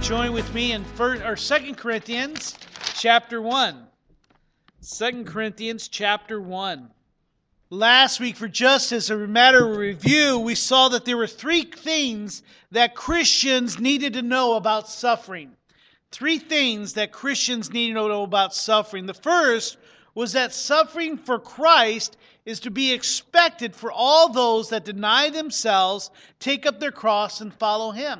join with me in first or Second Corinthians chapter one. Second Corinthians chapter one. Last week, for just as a matter of review, we saw that there were three things that Christians needed to know about suffering. Three things that Christians need to know about suffering. The first was that suffering for Christ is to be expected for all those that deny themselves, take up their cross, and follow Him.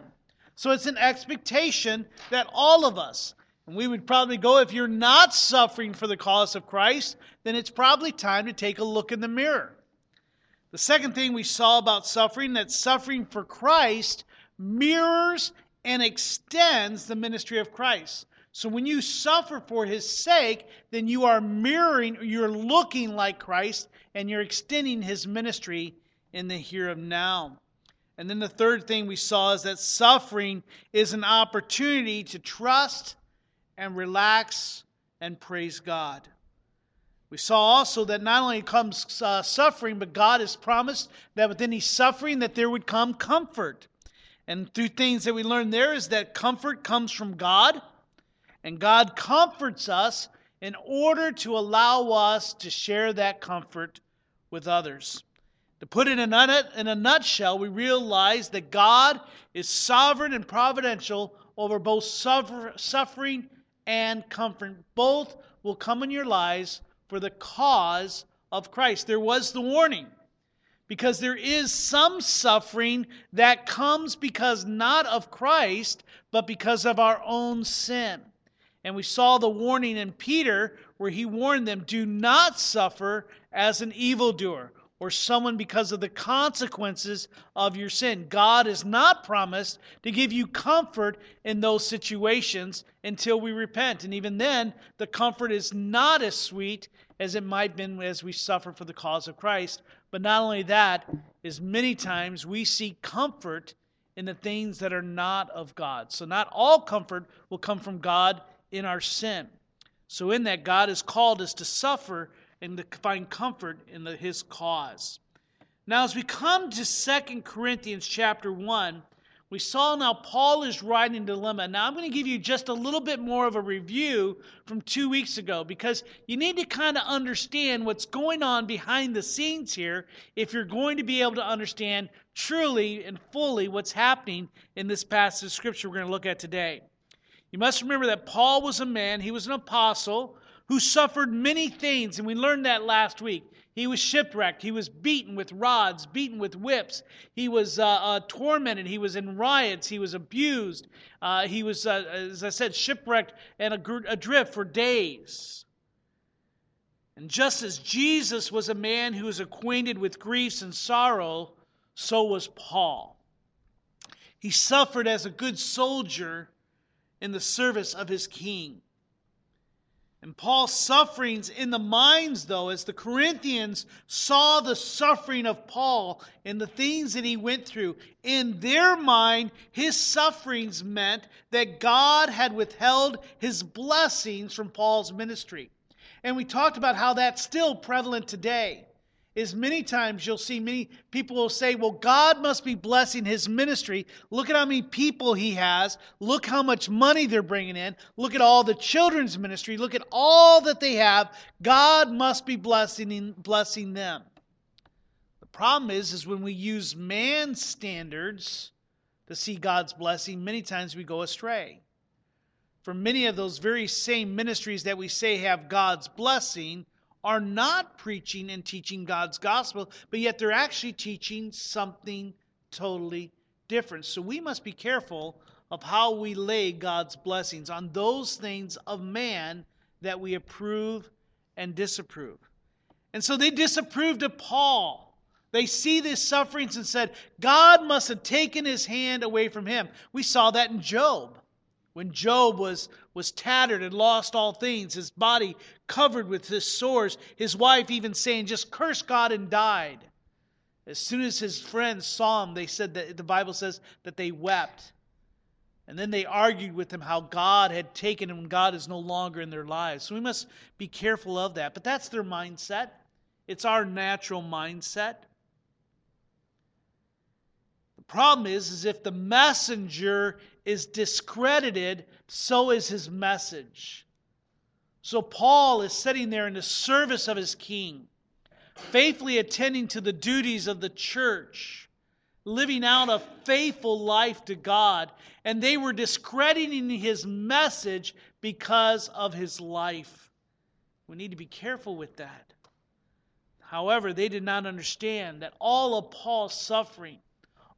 So it's an expectation that all of us, and we would probably go, if you're not suffering for the cause of Christ, then it's probably time to take a look in the mirror. The second thing we saw about suffering, that suffering for Christ mirrors and extends the ministry of Christ. So when you suffer for his sake, then you are mirroring, you're looking like Christ, and you're extending his ministry in the here and now. And then the third thing we saw is that suffering is an opportunity to trust and relax and praise God. We saw also that not only comes uh, suffering, but God has promised that with any suffering that there would come comfort. And through things that we learned there is that comfort comes from God, and God comforts us in order to allow us to share that comfort with others. To put it in a, nutshell, we realize that God is sovereign and providential over both suffer, suffering and comfort. Both will come in your lives for the cause of Christ. There was the warning because there is some suffering that comes because not of Christ, but because of our own sin. And we saw the warning in Peter where he warned them do not suffer as an evildoer or someone because of the consequences of your sin. God has not promised to give you comfort in those situations until we repent. And even then, the comfort is not as sweet as it might have been as we suffer for the cause of Christ. But not only that, is many times we seek comfort in the things that are not of God. So not all comfort will come from God in our sin. So in that, God has called us to suffer and to find comfort in the, his cause. Now, as we come to Second Corinthians chapter 1, we saw now Paul is writing dilemma. Now, I'm going to give you just a little bit more of a review from two weeks ago because you need to kind of understand what's going on behind the scenes here if you're going to be able to understand truly and fully what's happening in this passage of Scripture we're going to look at today. You must remember that Paul was a man, he was an apostle who suffered many things, and we learned that last week. He was shipwrecked. He was beaten with rods, beaten with whips. He was uh, uh, tormented. He was in riots. He was abused. Uh, he was, uh, as I said, shipwrecked and adrift for days. And just as Jesus was a man who was acquainted with griefs and sorrow, so was Paul. He suffered as a good soldier in the service of his king. And Paul's sufferings in the minds, though, as the Corinthians saw the suffering of Paul and the things that he went through, in their mind, his sufferings meant that God had withheld his blessings from Paul's ministry. And we talked about how that's still prevalent today is many times you'll see many people will say, Well, God must be blessing his ministry. Look at how many people he has. Look how much money they're bringing in. Look at all the children's ministry. Look at all that they have. God must be blessing, blessing them. The problem is, is when we use man's standards to see God's blessing, many times we go astray. For many of those very same ministries that we say have God's blessing, are not preaching and teaching God's gospel, but yet they're actually teaching something totally different. So we must be careful of how we lay God's blessings on those things of man that we approve and disapprove. And so they disapproved of Paul. They see these sufferings and said, God must have taken his hand away from him. We saw that in Job. When Job was, was tattered and lost all things, his body covered with his sores, his wife even saying, Just curse God and died. As soon as his friends saw him, they said that the Bible says that they wept. And then they argued with him how God had taken him and God is no longer in their lives. So we must be careful of that. But that's their mindset. It's our natural mindset. Problem is, is if the messenger is discredited, so is his message. So Paul is sitting there in the service of his king, faithfully attending to the duties of the church, living out a faithful life to God, and they were discrediting his message because of his life. We need to be careful with that. However, they did not understand that all of Paul's suffering,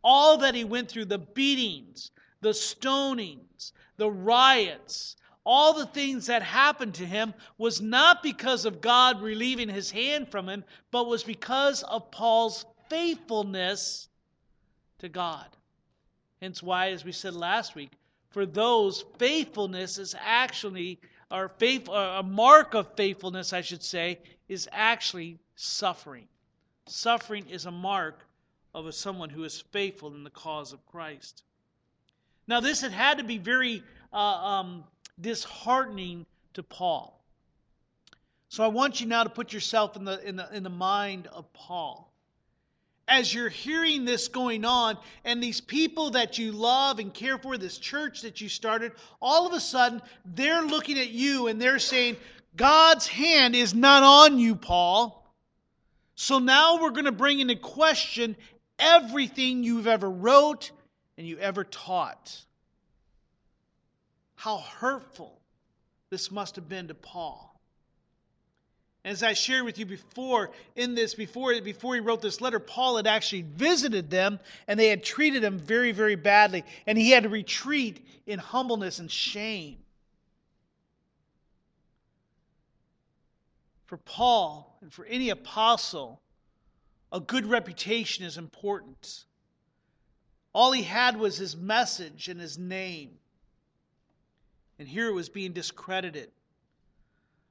all that he went through, the beatings, the stonings, the riots, all the things that happened to him was not because of God relieving his hand from him, but was because of Paul's faithfulness to God. Hence why, as we said last week, for those, faithfulness is actually, or faith, or a mark of faithfulness, I should say, is actually suffering. Suffering is a mark of someone who is faithful in the cause of Christ. Now, this had had to be very uh, um, disheartening to Paul. So I want you now to put yourself in the, in the, in the mind of Paul. As you're hearing this going on, and these people that you love and care for, this church that you started, all of a sudden they're looking at you and they're saying, God's hand is not on you, Paul. So now we're going to bring into question everything you've ever wrote and you ever taught. How hurtful this must have been to Paul. As I shared with you before, in this, before, before he wrote this letter, Paul had actually visited them and they had treated him very, very badly. And he had to retreat in humbleness and shame. For Paul and for any apostle, a good reputation is important. All he had was his message and his name. And here it was being discredited.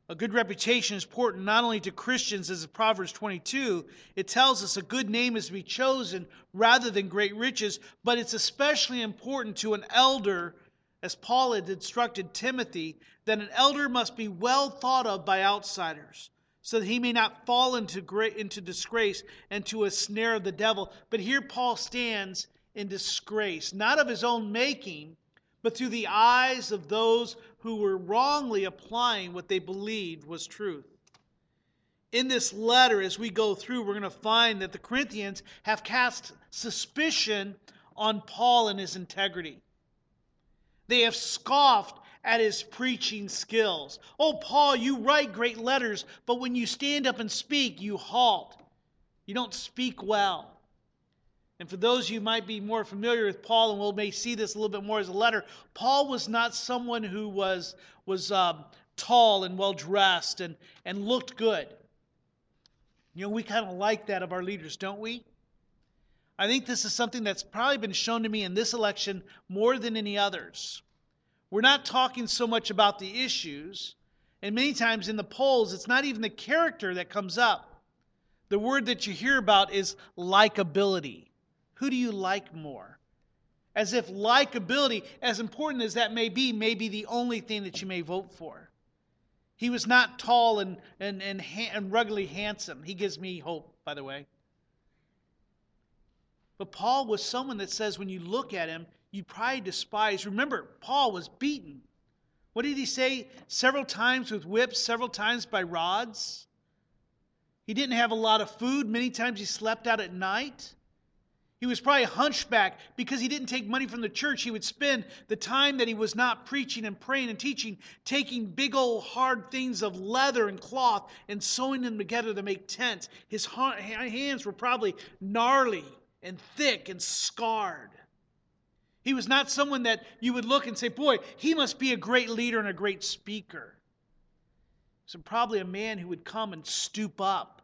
A good reputation is important not only to Christians, as Proverbs 22, it tells us a good name is to be chosen rather than great riches, but it's especially important to an elder, as Paul had instructed Timothy, that an elder must be well thought of by outsiders, so that he may not fall into, great, into disgrace and to a snare of the devil. But here Paul stands in disgrace, not of his own making, but through the eyes of those who were wrongly applying what they believed was truth. In this letter, as we go through, we're going to find that the Corinthians have cast suspicion on Paul and his integrity. They have scoffed at his preaching skills. Oh, Paul, you write great letters, but when you stand up and speak, you halt. You don't speak well. And for those of you might be more familiar with Paul, and we may see this a little bit more as a letter, Paul was not someone who was, was um, tall and well dressed and, and looked good. You know, we kind of like that of our leaders, don't we? I think this is something that's probably been shown to me in this election more than any others. We're not talking so much about the issues, and many times in the polls, it's not even the character that comes up. The word that you hear about is likability. Who do you like more? As if likability, as important as that may be, may be the only thing that you may vote for. He was not tall and, and, and, and ruggedly handsome. He gives me hope, by the way. But Paul was someone that says when you look at him, you probably despise. Remember, Paul was beaten. What did he say? Several times with whips, several times by rods. He didn't have a lot of food. Many times he slept out at night. He was probably hunchback because he didn't take money from the church. He would spend the time that he was not preaching and praying and teaching, taking big old hard things of leather and cloth and sewing them together to make tents. His hands were probably gnarly and thick and scarred. He was not someone that you would look and say, boy, he must be a great leader and a great speaker. So, probably a man who would come and stoop up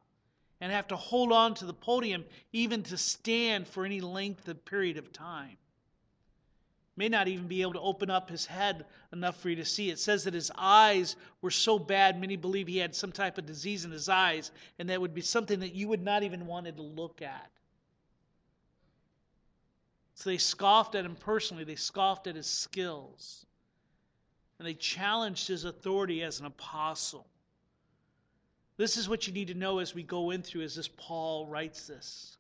and have to hold on to the podium even to stand for any length of period of time. may not even be able to open up his head enough for you to see. It says that his eyes were so bad, many believe he had some type of disease in his eyes, and that would be something that you would not even want to look at. So they scoffed at him personally, they scoffed at his skills, and they challenged his authority as an apostle. This is what you need to know as we go in through as this Paul writes this.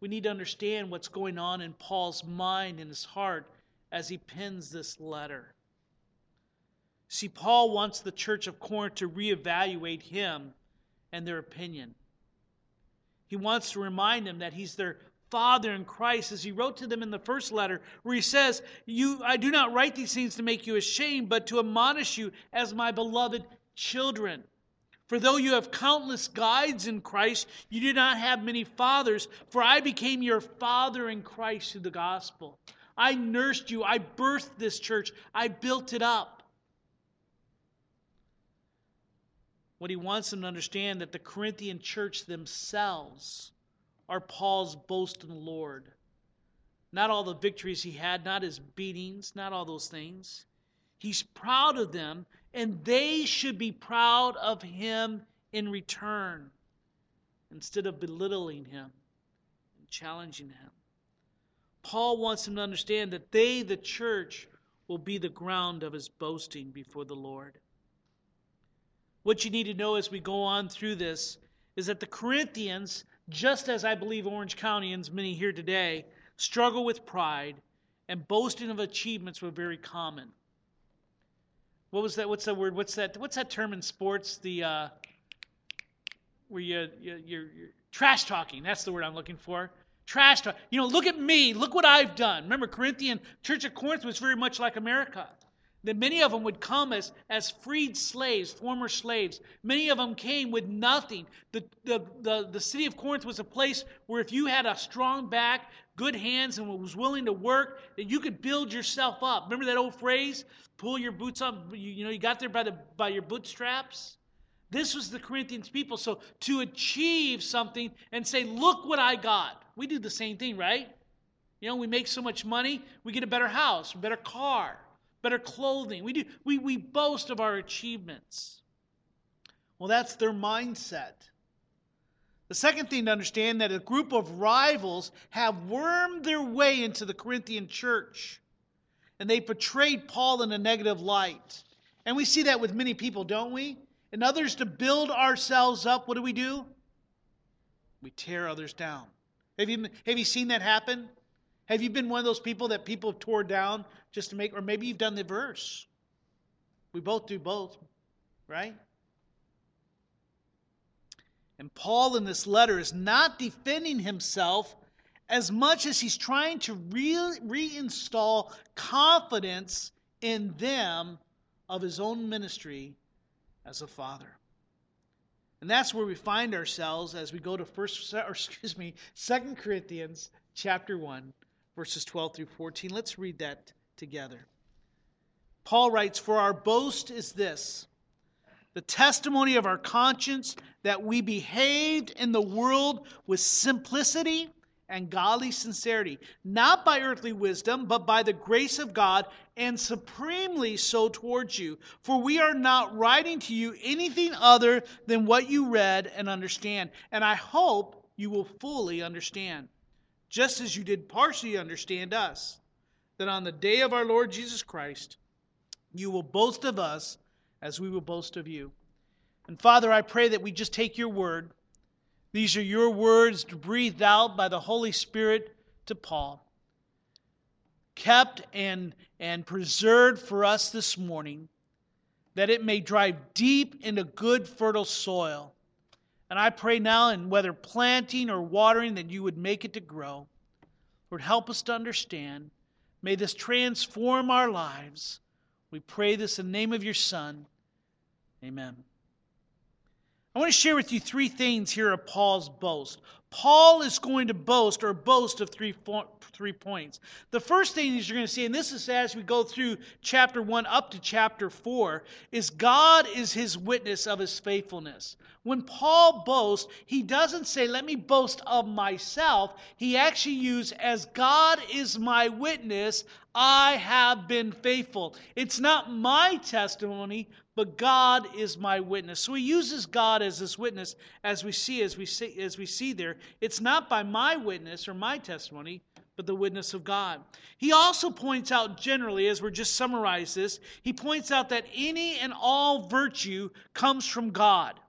We need to understand what's going on in Paul's mind and his heart as he pens this letter. See, Paul wants the church of Corinth to reevaluate him and their opinion. He wants to remind them that he's their father in Christ, as he wrote to them in the first letter, where he says, you, I do not write these things to make you ashamed, but to admonish you as my beloved children. For though you have countless guides in Christ, you do not have many fathers, for I became your father in Christ through the gospel. I nursed you. I birthed this church. I built it up. What he wants them to understand that the Corinthian church themselves are Paul's boast in the Lord. Not all the victories he had, not his beatings, not all those things. He's proud of them, and they should be proud of him in return instead of belittling him and challenging him. Paul wants them to understand that they, the church, will be the ground of his boasting before the Lord. What you need to know as we go on through this is that the Corinthians, just as I believe Orange Countyans, many here today, struggle with pride, and boasting of achievements were very common. What was that? What's that word? What's that? What's that term in sports? The uh, where you, you you're, you're trash talking. That's the word I'm looking for trash talk. You know, look at me. Look what I've done. Remember, Corinthian Church of Corinth was very much like America. That many of them would come as, as freed slaves, former slaves. Many of them came with nothing. The, the, the, the city of Corinth was a place where if you had a strong back, good hands, and was willing to work, that you could build yourself up. Remember that old phrase? Pull your boots up. You, you know, you got there by, the, by your bootstraps. This was the Corinthians people. So to achieve something and say, look what I got. We do the same thing, right? You know, we make so much money, we get a better house, a better car, better clothing. We do we, we boast of our achievements. Well, that's their mindset. The second thing to understand that a group of rivals have wormed their way into the Corinthian church and they portrayed Paul in a negative light. And we see that with many people, don't we? and others to build ourselves up, what do we do? We tear others down. Have you, have you seen that happen? Have you been one of those people that people tore down just to make, or maybe you've done the verse? We both do both, right? And Paul in this letter is not defending himself as much as he's trying to re- reinstall confidence in them of his own ministry as a father. And that's where we find ourselves as we go to first or excuse me, Second Corinthians chapter 1, verses 12 through 14. Let's read that together. Paul writes, For our boast is this the testimony of our conscience that we behaved in the world with simplicity and godly sincerity, not by earthly wisdom, but by the grace of God, and supremely so towards you. For we are not writing to you anything other than what you read and understand. And I hope you will fully understand, just as you did partially understand us, that on the day of our Lord Jesus Christ, you will boast of us as we will boast of you. And Father, I pray that we just take your word these are your words breathed out by the Holy Spirit to Paul, kept and, and preserved for us this morning, that it may drive deep into good, fertile soil. And I pray now, in whether planting or watering, that you would make it to grow. Lord, help us to understand. May this transform our lives. We pray this in the name of your Son. Amen. I want to share with you three things here of Paul's boast. Paul is going to boast or boast of three, three points. The first thing is you're going to see, and this is as we go through chapter 1 up to chapter 4, is God is his witness of his faithfulness. When Paul boasts, he doesn't say, Let me boast of myself. He actually uses, As God is my witness, I have been faithful. It's not my testimony, but God is my witness. So he uses God as his witness as we see as we see as we see there. It's not by my witness or my testimony, but the witness of God. He also points out generally as we're just summarize this, he points out that any and all virtue comes from God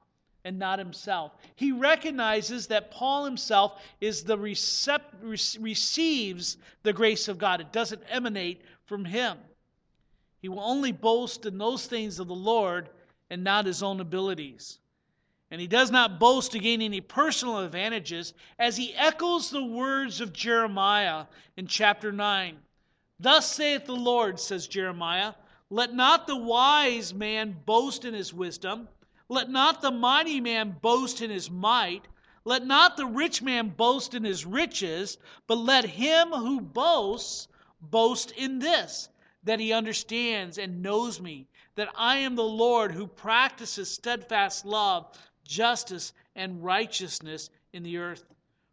and not himself. He recognizes that Paul himself is the recept, receives the grace of God. It doesn't emanate from him. He will only boast in those things of the Lord and not his own abilities. And he does not boast to gain any personal advantages as he echoes the words of Jeremiah in chapter 9. Thus saith the Lord, says Jeremiah, let not the wise man boast in his wisdom, let not the mighty man boast in his might, let not the rich man boast in his riches, but let him who boasts boast in this that he understands and knows me, that I am the Lord who practices steadfast love, justice, and righteousness in the earth.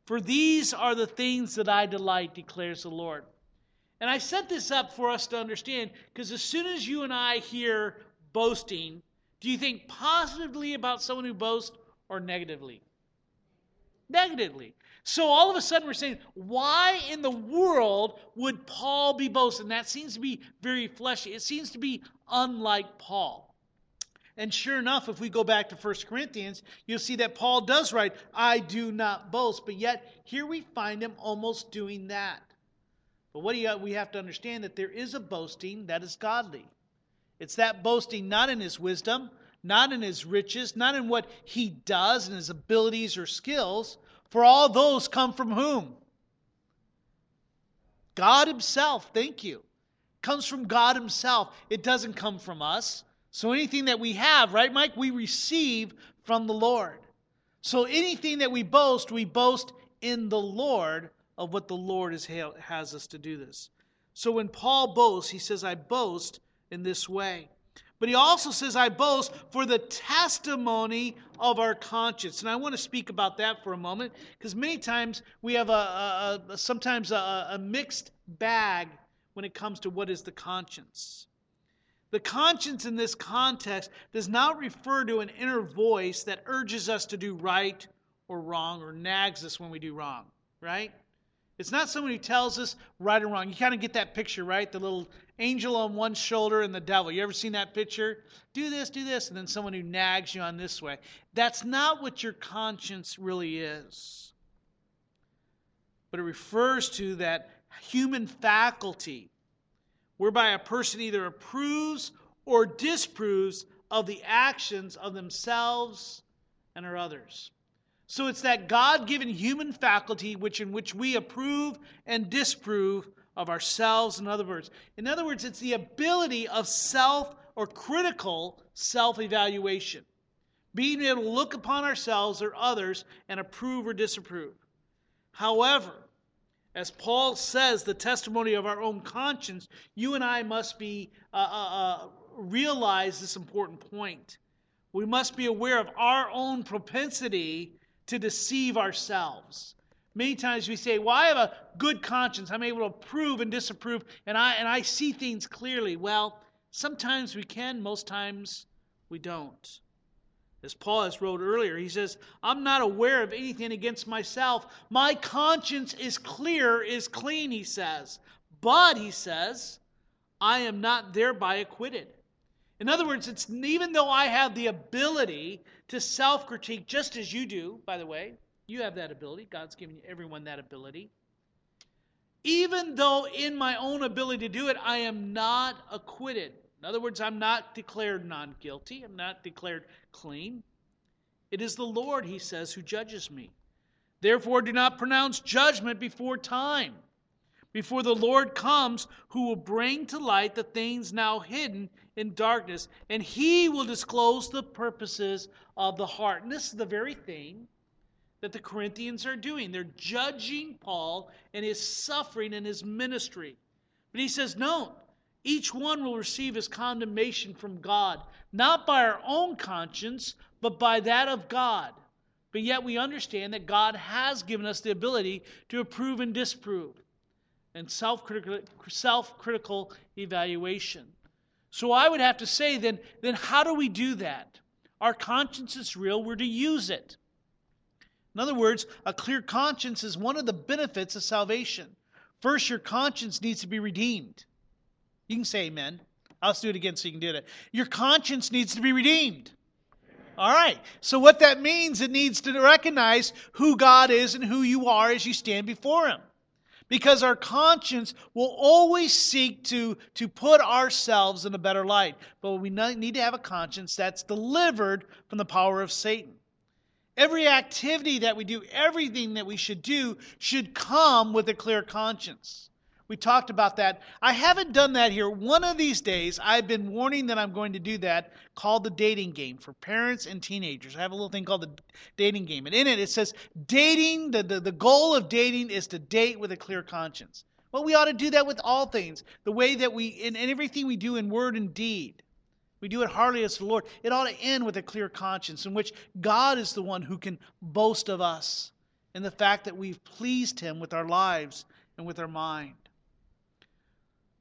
For these are the things that I delight, declares the Lord. And I set this up for us to understand because as soon as you and I hear boasting, do you think positively about someone who boasts or negatively? Negatively. So all of a sudden we're saying, why in the world would Paul be boasting? That seems to be very fleshy. It seems to be unlike Paul. And sure enough, if we go back to 1 Corinthians, you'll see that Paul does write, I do not boast. But yet, here we find him almost doing that. But what do you, we have to understand that there is a boasting that is godly. It's that boasting not in his wisdom, not in his riches, not in what he does and his abilities or skills, for all those come from whom? God Himself. Thank you. Comes from God Himself. It doesn't come from us. So anything that we have, right, Mike, we receive from the Lord. So anything that we boast, we boast in the Lord of what the Lord is, has us to do this. So when Paul boasts, he says, I boast in this way. But he also says, I boast for the testimony of our conscience. And I want to speak about that for a moment because many times we have a, a, a sometimes a, a mixed bag when it comes to what is the conscience. The conscience in this context does not refer to an inner voice that urges us to do right or wrong or nags us when we do wrong, right? It's not someone who tells us right or wrong. You kind of get that picture, right? The little angel on one shoulder and the devil. You ever seen that picture? Do this, do this, and then someone who nags you on this way. That's not what your conscience really is. But it refers to that human faculty whereby a person either approves or disapproves of the actions of themselves and or others. So it's that God given human faculty which in which we approve and disprove of ourselves, in other words. In other words, it's the ability of self or critical self evaluation. Being able to look upon ourselves or others and approve or disapprove. However, as Paul says, the testimony of our own conscience, you and I must be uh, uh, uh, realize this important point. We must be aware of our own propensity to deceive ourselves. Many times we say, Well, I have a good conscience. I'm able to approve and disapprove, and I, and I see things clearly. Well, sometimes we can, most times we don't. As Paulus wrote earlier, he says, I'm not aware of anything against myself. My conscience is clear, is clean, he says. But, he says, I am not thereby acquitted. In other words, it's even though I have the ability to self critique, just as you do, by the way, you have that ability. God's given everyone that ability. Even though in my own ability to do it, I am not acquitted. In other words, I'm not declared non guilty. I'm not declared clean. It is the Lord, he says, who judges me. Therefore, do not pronounce judgment before time. before the Lord comes, who will bring to light the things now hidden in darkness, and he will disclose the purposes of the heart. And this is the very thing that the Corinthians are doing. They're judging Paul and his suffering and his ministry. But he says, no, each one will receive his condemnation from God, not by our own conscience, but by that of God. But yet we understand that God has given us the ability to approve and disprove and self-critical evaluation. So I would have to say then, then how do we do that? Our conscience is real, we're to use it. In other words, a clear conscience is one of the benefits of salvation. First, your conscience needs to be redeemed. You can say amen. I'll do it again so you can do it. Your conscience needs to be redeemed. All right. So, what that means, it needs to recognize who God is and who you are as you stand before Him because our conscience will always seek to, to put ourselves in a better light. But we need to have a conscience that's delivered from the power of Satan. Every activity that we do, everything that we should do, should come with a clear conscience. We talked about that. I haven't done that here. One of these days, I've been warning that I'm going to do that called the dating game for parents and teenagers. I have a little thing called the dating game. And in it, it says dating, the, the, the goal of dating is to date with a clear conscience. Well, we ought to do that with all things. The way that we, in, in everything we do in word and deed, we do it heartily as the Lord. It ought to end with a clear conscience in which God is the one who can boast of us in the fact that we've pleased Him with our lives and with our mind.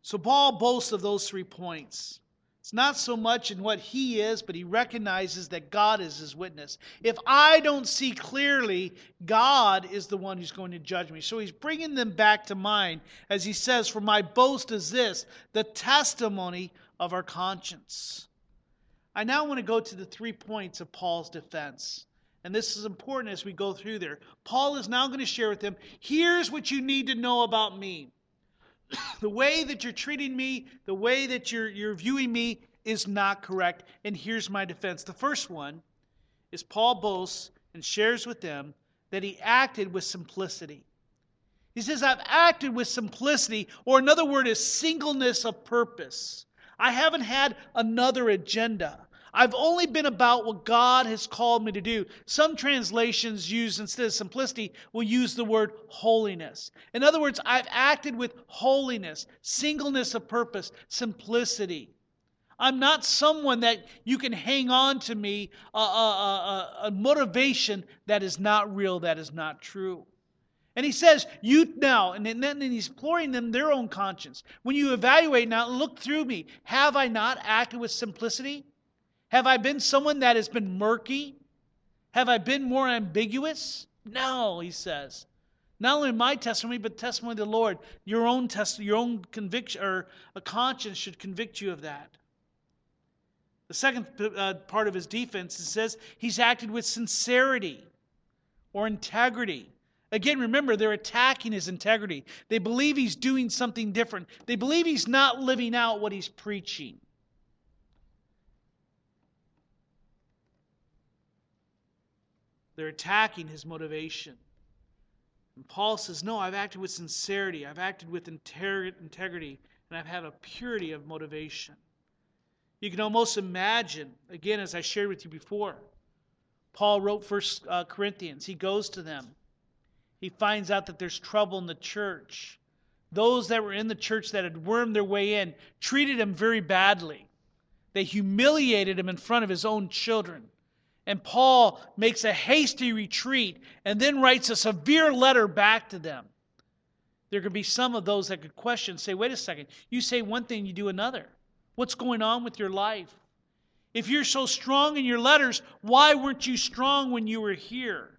So Paul boasts of those three points. It's not so much in what he is, but he recognizes that God is his witness. If I don't see clearly, God is the one who's going to judge me. So he's bringing them back to mind as he says, For my boast is this, the testimony of our conscience. I now want to go to the three points of Paul's defense. And this is important as we go through there. Paul is now going to share with them here's what you need to know about me. the way that you're treating me, the way that you're, you're viewing me is not correct. And here's my defense. The first one is Paul boasts and shares with them that he acted with simplicity. He says, I've acted with simplicity, or another word is singleness of purpose. I haven't had another agenda. I've only been about what God has called me to do. Some translations use, instead of simplicity, will use the word holiness. In other words, I've acted with holiness, singleness of purpose, simplicity. I'm not someone that you can hang on to me, a, a, a, a motivation that is not real, that is not true. And he says, You now, and then and he's imploring them their own conscience. When you evaluate now, look through me. Have I not acted with simplicity? Have I been someone that has been murky? Have I been more ambiguous? No, he says. Not only my testimony, but testimony of the Lord. Your own test, your own conviction or a conscience should convict you of that. The second uh, part of his defense it says he's acted with sincerity or integrity. Again, remember, they're attacking his integrity. They believe he's doing something different. They believe he's not living out what he's preaching. They're attacking his motivation. And Paul says, No, I've acted with sincerity, I've acted with integrity, and I've had a purity of motivation. You can almost imagine, again, as I shared with you before, Paul wrote First uh, Corinthians. He goes to them. He finds out that there's trouble in the church. Those that were in the church that had wormed their way in treated him very badly. They humiliated him in front of his own children. And Paul makes a hasty retreat and then writes a severe letter back to them. There could be some of those that could question, say, wait a second, you say one thing, you do another. What's going on with your life? If you're so strong in your letters, why weren't you strong when you were here?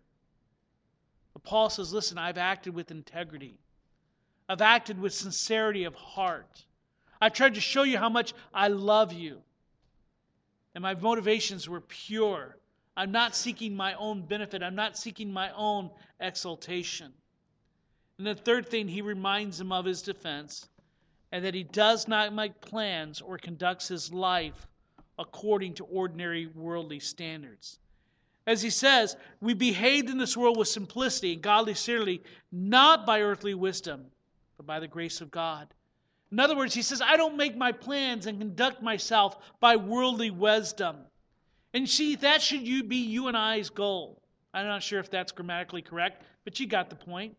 But Paul says, listen, I've acted with integrity. I've acted with sincerity of heart. I've tried to show you how much I love you. And my motivations were pure. I'm not seeking my own benefit. I'm not seeking my own exaltation. And the third thing he reminds him of his defense, and that he does not make plans or conducts his life according to ordinary worldly standards. As he says, we behaved in this world with simplicity and godly sincerity, not by earthly wisdom, but by the grace of God. In other words, he says, I don't make my plans and conduct myself by worldly wisdom. And see, that should be you and I's goal. I'm not sure if that's grammatically correct, but you got the point.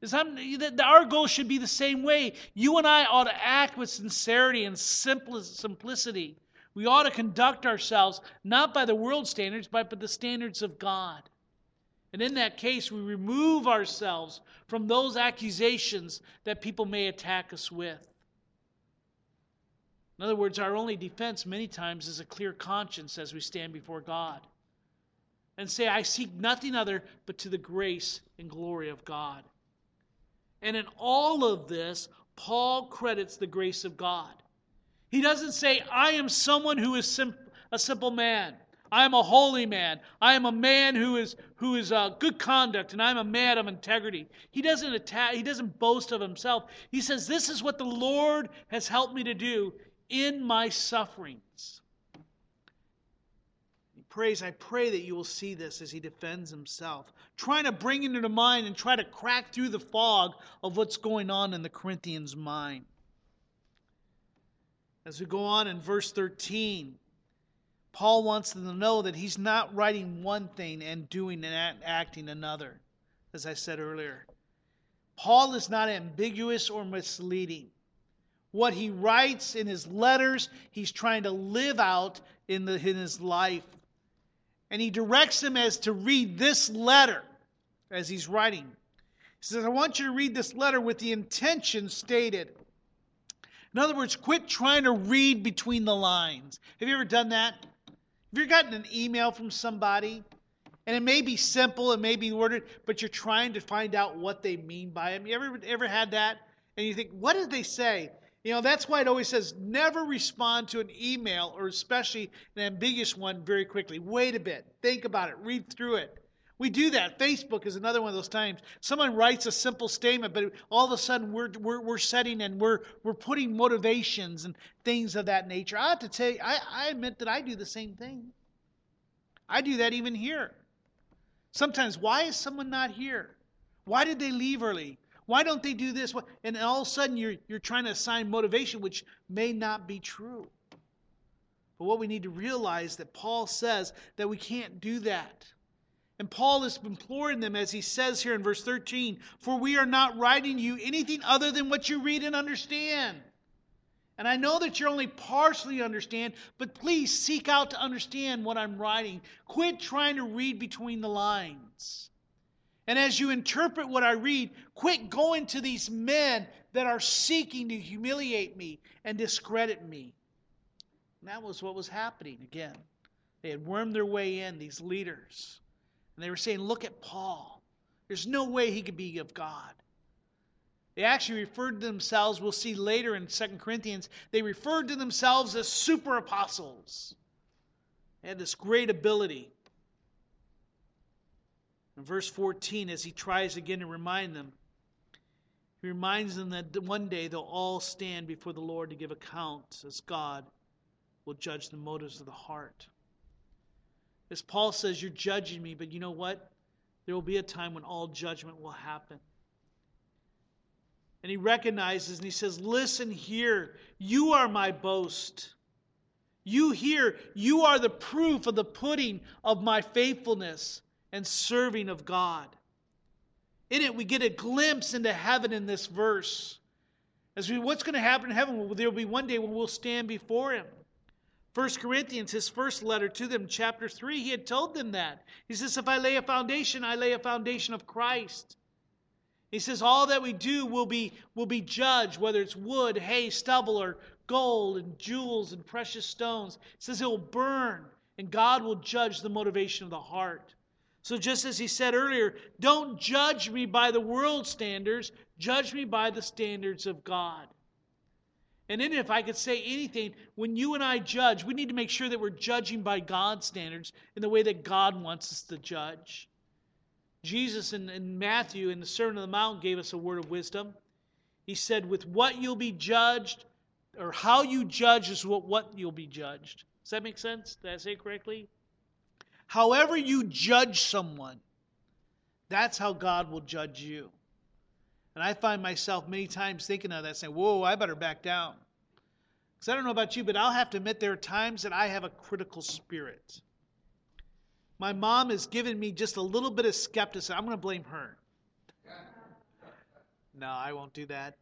Is Our goal should be the same way. You and I ought to act with sincerity and simplicity. We ought to conduct ourselves not by the world standards, but by the standards of God. And in that case, we remove ourselves from those accusations that people may attack us with. In other words, our only defense many times is a clear conscience as we stand before God and say, I seek nothing other but to the grace and glory of God. And in all of this, Paul credits the grace of God. He doesn't say, I am someone who is sim- a simple man. I am a holy man. I am a man who is who is uh, good conduct, and I am a man of integrity. He doesn't attack. He doesn't boast of himself. He says, "This is what the Lord has helped me to do in my sufferings." He prays, I pray that you will see this as he defends himself, trying to bring into mind and try to crack through the fog of what's going on in the Corinthians' mind. As we go on in verse 13, Paul wants them to know that he's not writing one thing and doing and acting another, as I said earlier. Paul is not ambiguous or misleading. What he writes in his letters, he's trying to live out in, the, in his life and he directs them as to read this letter as he's writing. He says, I want you to read this letter with the intention stated. In other words, quit trying to read between the lines. Have you ever done that? Have you gotten an email from somebody? And it may be simple, it may be worded, but you're trying to find out what they mean by it. You ever ever had that? And you think, what did they say? You know, that's why it always says never respond to an email or especially an ambiguous one very quickly. Wait a bit, think about it, read through it. We do that. Facebook is another one of those times. Someone writes a simple statement, but all of a sudden we're, we're, we're setting and we're, we're putting motivations and things of that nature. I have to tell you, I, I admit that I do the same thing. I do that even here. Sometimes, why is someone not here? Why did they leave early? Why don't they do this? And all of a sudden you're, you're trying to assign motivation, which may not be true. But what we need to realize that Paul says that we can't do that. And Paul is imploring them, as he says here in verse 13, for we are not writing you anything other than what you read and understand. And I know that you're only partially understand, but please seek out to understand what I'm writing. Quit trying to read between the lines. And as you interpret what I read, quit going to these men that are seeking to humiliate me and discredit me. And that was what was happening again. They had wormed their way in, these leaders. And they were saying, Look at Paul. There's no way he could be of God. They actually referred to themselves, we'll see later in 2 Corinthians, they referred to themselves as super apostles. They had this great ability. In verse 14, as he tries again to remind them, he reminds them that one day they'll all stand before the Lord to give account as God will judge the motives of the heart. As Paul says, You're judging me, but you know what? There will be a time when all judgment will happen. And he recognizes and he says, Listen here, you are my boast. You here, you are the proof of the pudding of my faithfulness and serving of God. In it, we get a glimpse into heaven in this verse. As we, what's going to happen in heaven? There will be one day when we'll stand before Him. First Corinthians, his first letter to them, chapter 3, he had told them that. He says, If I lay a foundation, I lay a foundation of Christ. He says, All that we do will be, will be judged, whether it's wood, hay, stubble, or gold, and jewels, and precious stones. He says it will burn, and God will judge the motivation of the heart. So, just as he said earlier, don't judge me by the world standards, judge me by the standards of God. And then, if I could say anything, when you and I judge, we need to make sure that we're judging by God's standards in the way that God wants us to judge. Jesus in, in Matthew, in the Sermon on the Mount, gave us a word of wisdom. He said, With what you'll be judged, or how you judge, is what, what you'll be judged. Does that make sense? Did I say it correctly? However, you judge someone, that's how God will judge you. And I find myself many times thinking of that, saying, Whoa, I better back down. Because I don't know about you, but I'll have to admit there are times that I have a critical spirit. My mom has given me just a little bit of skepticism. I'm going to blame her. No, I won't do that.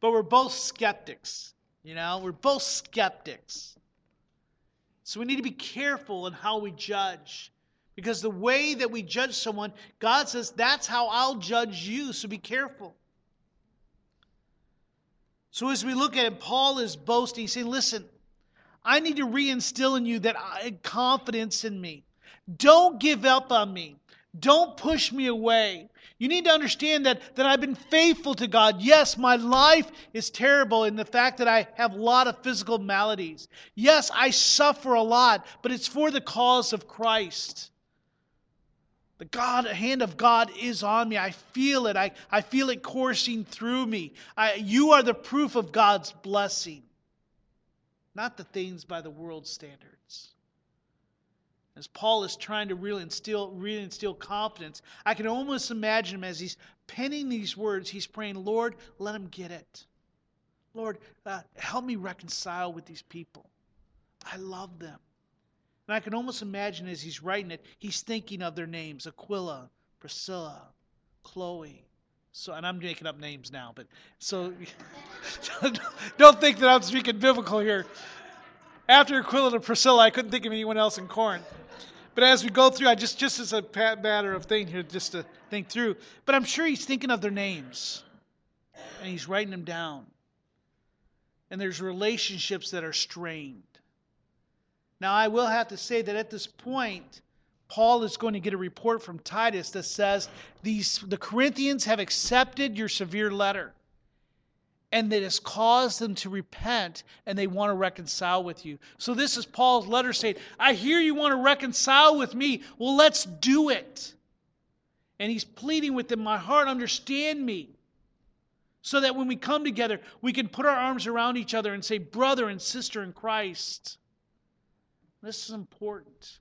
But we're both skeptics. You know, we're both skeptics. So we need to be careful in how we judge. Because the way that we judge someone, God says, that's how I'll judge you. So be careful. So as we look at it, Paul is boasting, saying, Listen, I need to reinstill in you that confidence in me. Don't give up on me. Don't push me away. You need to understand that, that I've been faithful to God. Yes, my life is terrible in the fact that I have a lot of physical maladies. Yes, I suffer a lot, but it's for the cause of Christ. The God, hand of God is on me. I feel it. I, I feel it coursing through me. I, you are the proof of God's blessing, not the things by the world's standards. As Paul is trying to really instill, really instill confidence, I can almost imagine him as he's penning these words, he's praying, Lord, let him get it. Lord, uh, help me reconcile with these people. I love them. And I can almost imagine as he's writing it, he's thinking of their names Aquila, Priscilla, Chloe. So, and I'm making up names now, but so don't think that I'm speaking biblical here. After Aquila and Priscilla, I couldn't think of anyone else in Corinth. But as we go through, I just just as a matter of thing here, just to think through. But I'm sure he's thinking of their names, and he's writing them down. And there's relationships that are strained. Now, I will have to say that at this point, Paul is going to get a report from Titus that says these the Corinthians have accepted your severe letter and that has caused them to repent and they want to reconcile with you. So this is Paul's letter saying, I hear you want to reconcile with me. Well, let's do it. And he's pleading with them, my heart, understand me. So that when we come together, we can put our arms around each other and say, brother and sister in Christ. This is important.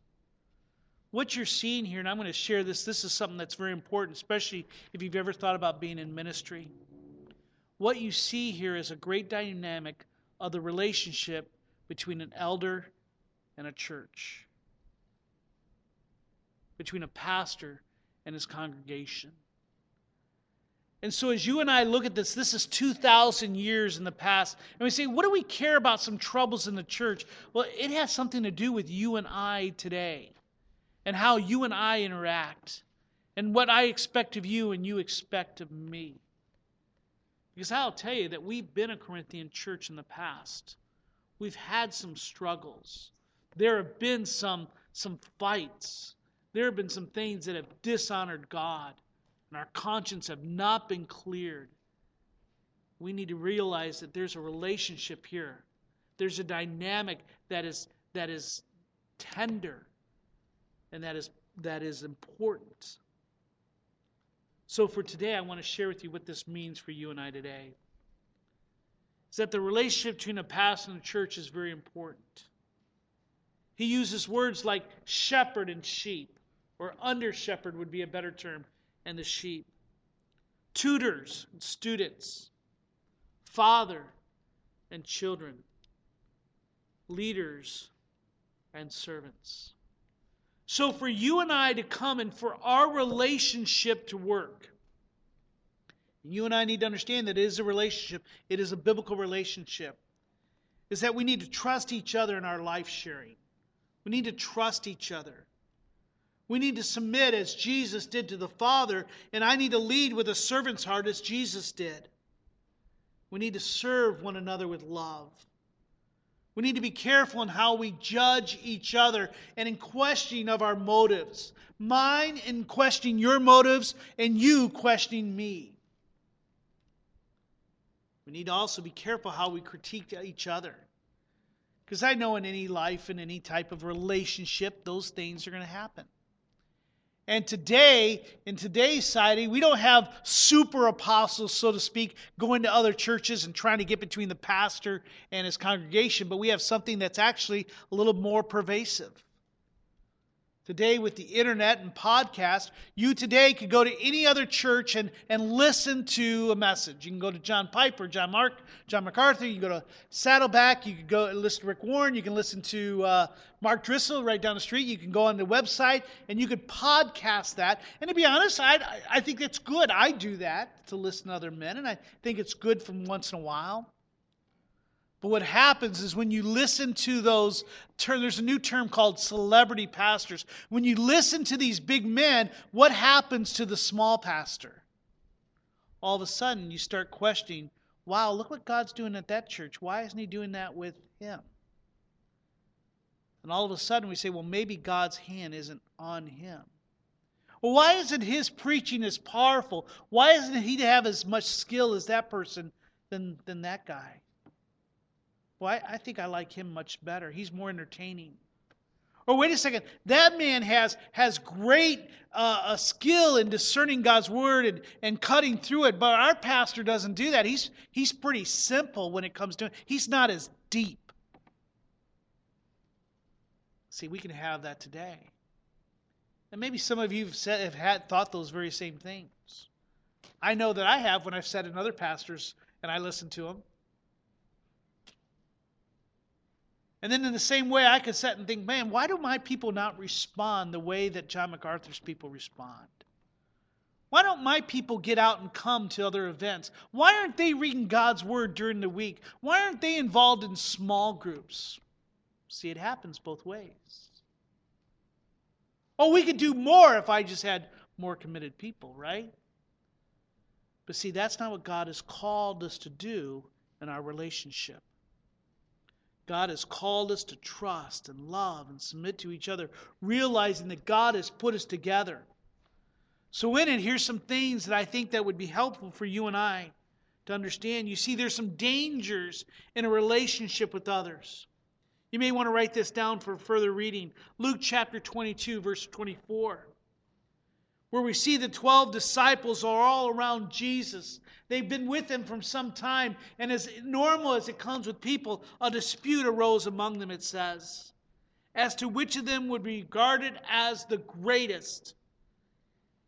What you're seeing here, and I'm going to share this, this is something that's very important, especially if you've ever thought about being in ministry. What you see here is a great dynamic of the relationship between an elder and a church, between a pastor and his congregation. And so, as you and I look at this, this is 2,000 years in the past, and we say, what do we care about some troubles in the church? Well, it has something to do with you and I today, and how you and I interact, and what I expect of you and you expect of me. Because I'll tell you that we've been a Corinthian church in the past. We've had some struggles. There have been some, some fights. There have been some things that have dishonored God and our conscience have not been cleared, we need to realize that there's a relationship here. There's a dynamic that is that is tender and that is that is important. So for today I want to share with you what this means for you and I today. Is that the relationship between a pastor and a church is very important. He uses words like shepherd and sheep, or under shepherd would be a better term and the sheep, tutors and students, father and children, leaders and servants. So, for you and I to come and for our relationship to work, you and I need to understand that it is a relationship, it is a biblical relationship, is that we need to trust each other in our life sharing. We need to trust each other. We need to submit as Jesus did to the Father, and I need to lead with a servant's heart as Jesus did. We need to serve one another with love. We need to be careful in how we judge each other and in questioning of our motives. Mine in questioning your motives, and you questioning me. We need to also be careful how we critique each other. Because I know in any life, in any type of relationship, those things are going to happen. And today, in today's society, we don't have super apostles, so to speak, going to other churches and trying to get between the pastor and his congregation, but we have something that's actually a little more pervasive. Today, with the internet and podcast, you today could go to any other church and, and listen to a message. You can go to John Piper, John Mark, John MacArthur. You can go to Saddleback. You can go listen to Rick Warren. You can listen to uh, Mark Driscoll right down the street. You can go on the website and you could podcast that. And to be honest, I, I think it's good. I do that to listen to other men, and I think it's good from once in a while. But what happens is when you listen to those, there's a new term called celebrity pastors. When you listen to these big men, what happens to the small pastor? All of a sudden, you start questioning, wow, look what God's doing at that church. Why isn't He doing that with him? And all of a sudden, we say, well, maybe God's hand isn't on him. Well, why isn't his preaching as powerful? Why isn't he to have as much skill as that person than, than that guy? Well, I, I think I like him much better. He's more entertaining. Or wait a second, that man has has great uh, skill in discerning God's word and, and cutting through it, but our pastor doesn't do that. He's he's pretty simple when it comes to it. He's not as deep. See, we can have that today, and maybe some of you have, said, have had thought those very same things. I know that I have when I've sat in other pastors and I listen to them. And then in the same way, I could sit and think, man, why do my people not respond the way that John MacArthur's people respond? Why don't my people get out and come to other events? Why aren't they reading God's Word during the week? Why aren't they involved in small groups? See, it happens both ways. Oh, we could do more if I just had more committed people, right? But see, that's not what God has called us to do in our relationship. God has called us to trust and love and submit to each other, realizing that God has put us together. So in it, here's some things that I think that would be helpful for you and I to understand. You see, there's some dangers in a relationship with others. You may want to write this down for further reading. Luke chapter 22, verse 24 where we see the 12 disciples are all around Jesus. They've been with him from some time, and as normal as it comes with people, a dispute arose among them, it says, as to which of them would be regarded as the greatest.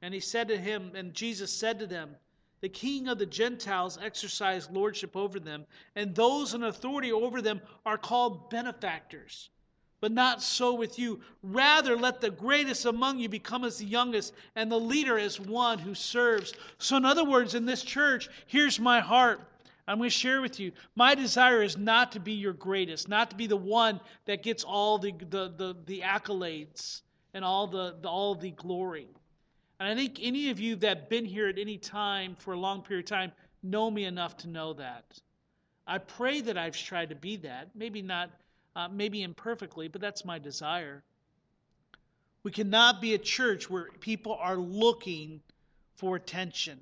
And he said to him, and Jesus said to them, The king of the Gentiles exercise lordship over them, and those in authority over them are called benefactors. But not so with you. Rather, let the greatest among you become as the youngest, and the leader as one who serves. So, in other words, in this church, here's my heart. I'm going to share with you. My desire is not to be your greatest, not to be the one that gets all the, the, the, the accolades and all the, the, all the glory. And I think any of you that have been here at any time for a long period of time know me enough to know that. I pray that I've tried to be that. Maybe not uh, maybe imperfectly, but that's my desire. We cannot be a church where people are looking for attention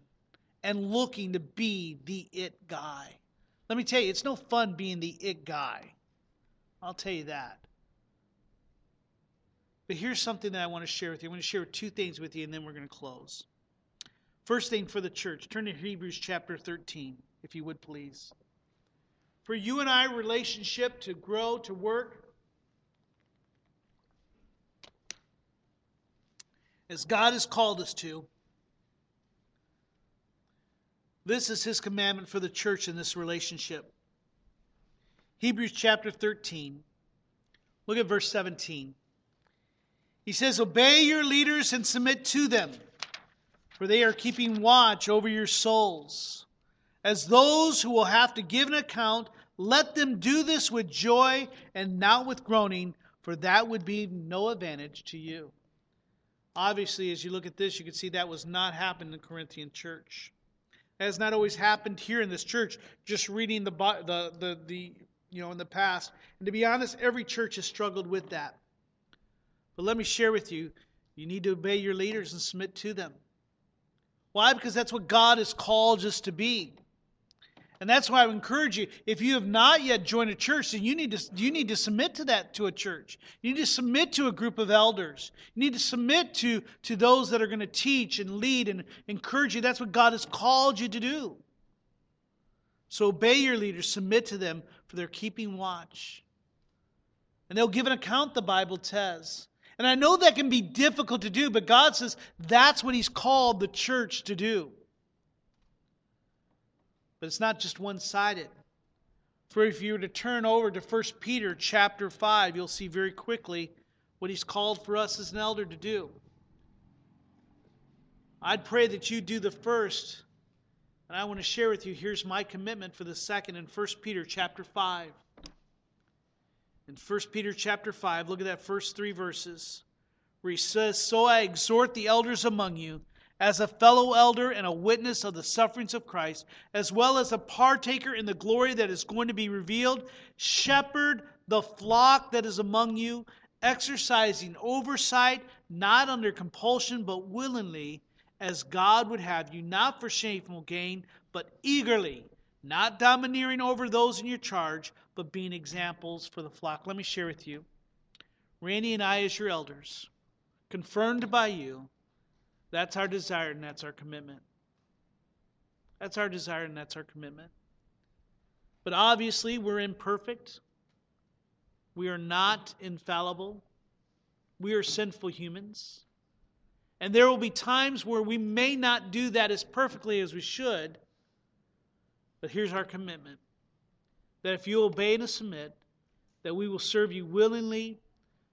and looking to be the it guy. Let me tell you, it's no fun being the it guy. I'll tell you that. But here's something that I want to share with you. I want to share two things with you, and then we're going to close. First thing for the church, turn to Hebrews chapter 13, if you would please for you and I relationship to grow, to work. As God has called us to. This is his commandment for the church in this relationship. Hebrews chapter 13. Look at verse 17. He says, Obey your leaders and submit to them, for they are keeping watch over your souls as those who will have to give an account, let them do this with joy and not with groaning, for that would be no advantage to you. Obviously, as you look at this, you can see that was not happening in the Corinthian church. That has not always happened here in this church, just reading the, the, the, the, you know, in the past. And to be honest, every church has struggled with that. But let me share with you, you need to obey your leaders and submit to them. Why? Because that's what God has called us to be. And that's why I encourage you, if you have not yet joined a church, then you need to you need to submit to that to a church. You need to submit to a group of elders. You need to submit to, to those that are going to teach and lead and encourage you. That's what God has called you to do. So obey your leaders, submit to them, for they're keeping watch. And they'll give an account, the Bible says. And I know that can be difficult to do, but God says that's what He's called the church to do. But it's not just one sided. For if you were to turn over to 1 Peter chapter 5, you'll see very quickly what he's called for us as an elder to do. I'd pray that you do the first, and I want to share with you here's my commitment for the second in 1 Peter chapter 5. In 1 Peter chapter 5, look at that first three verses where he says, So I exhort the elders among you as a fellow elder and a witness of the sufferings of Christ, as well as a partaker in the glory that is going to be revealed, shepherd the flock that is among you, exercising oversight, not under compulsion, but willingly, as God would have you, not for shameful gain, but eagerly, not domineering over those in your charge, but being examples for the flock. Let me share with you. Randy and I, as your elders, confirmed by you, that's our desire and that's our commitment. That's our desire and that's our commitment. But obviously, we're imperfect. We are not infallible. We are sinful humans. And there will be times where we may not do that as perfectly as we should. But here's our commitment that if you obey and submit, that we will serve you willingly,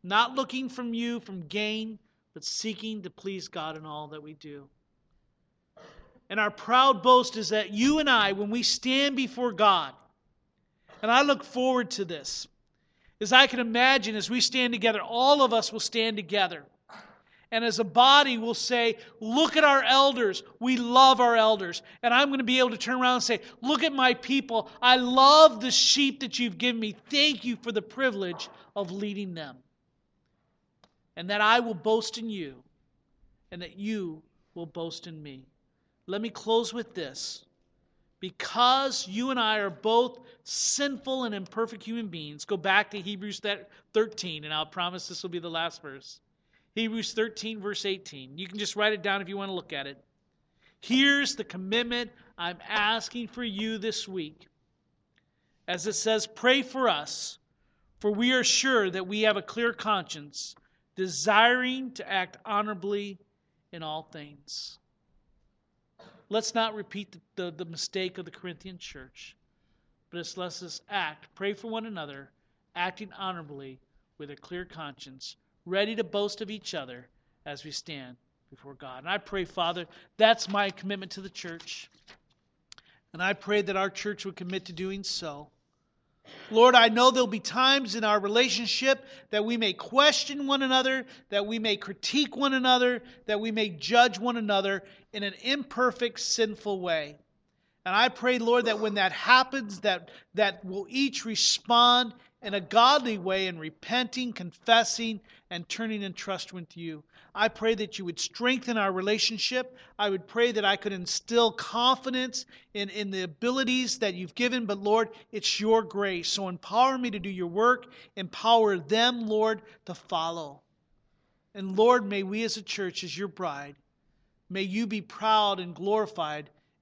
not looking from you from gain, but seeking to please God in all that we do. And our proud boast is that you and I, when we stand before God, and I look forward to this, as I can imagine, as we stand together, all of us will stand together. And as a body, we'll say, Look at our elders. We love our elders. And I'm going to be able to turn around and say, Look at my people. I love the sheep that you've given me. Thank you for the privilege of leading them and that I will boast in you, and that you will boast in me. Let me close with this. Because you and I are both sinful and imperfect human beings, go back to Hebrews 13, and I'll promise this will be the last verse. Hebrews 13, verse 18. You can just write it down if you want to look at it. Here's the commitment I'm asking for you this week. As it says, pray for us, for we are sure that we have a clear conscience desiring to act honorably in all things. Let's not repeat the, the, the mistake of the Corinthian church, but let us act, pray for one another, acting honorably with a clear conscience, ready to boast of each other as we stand before God. And I pray, Father, that's my commitment to the church. And I pray that our church would commit to doing so. Lord, I know there'll be times in our relationship that we may question one another, that we may critique one another, that we may judge one another in an imperfect, sinful way. And I pray, Lord, that when that happens, that, that we'll each respond in a godly way in repenting, confessing, and turning in trust with you. I pray that you would strengthen our relationship. I would pray that I could instill confidence in, in the abilities that you've given, but Lord, it's your grace. So empower me to do your work, empower them, Lord, to follow. And Lord, may we as a church, as your bride, may you be proud and glorified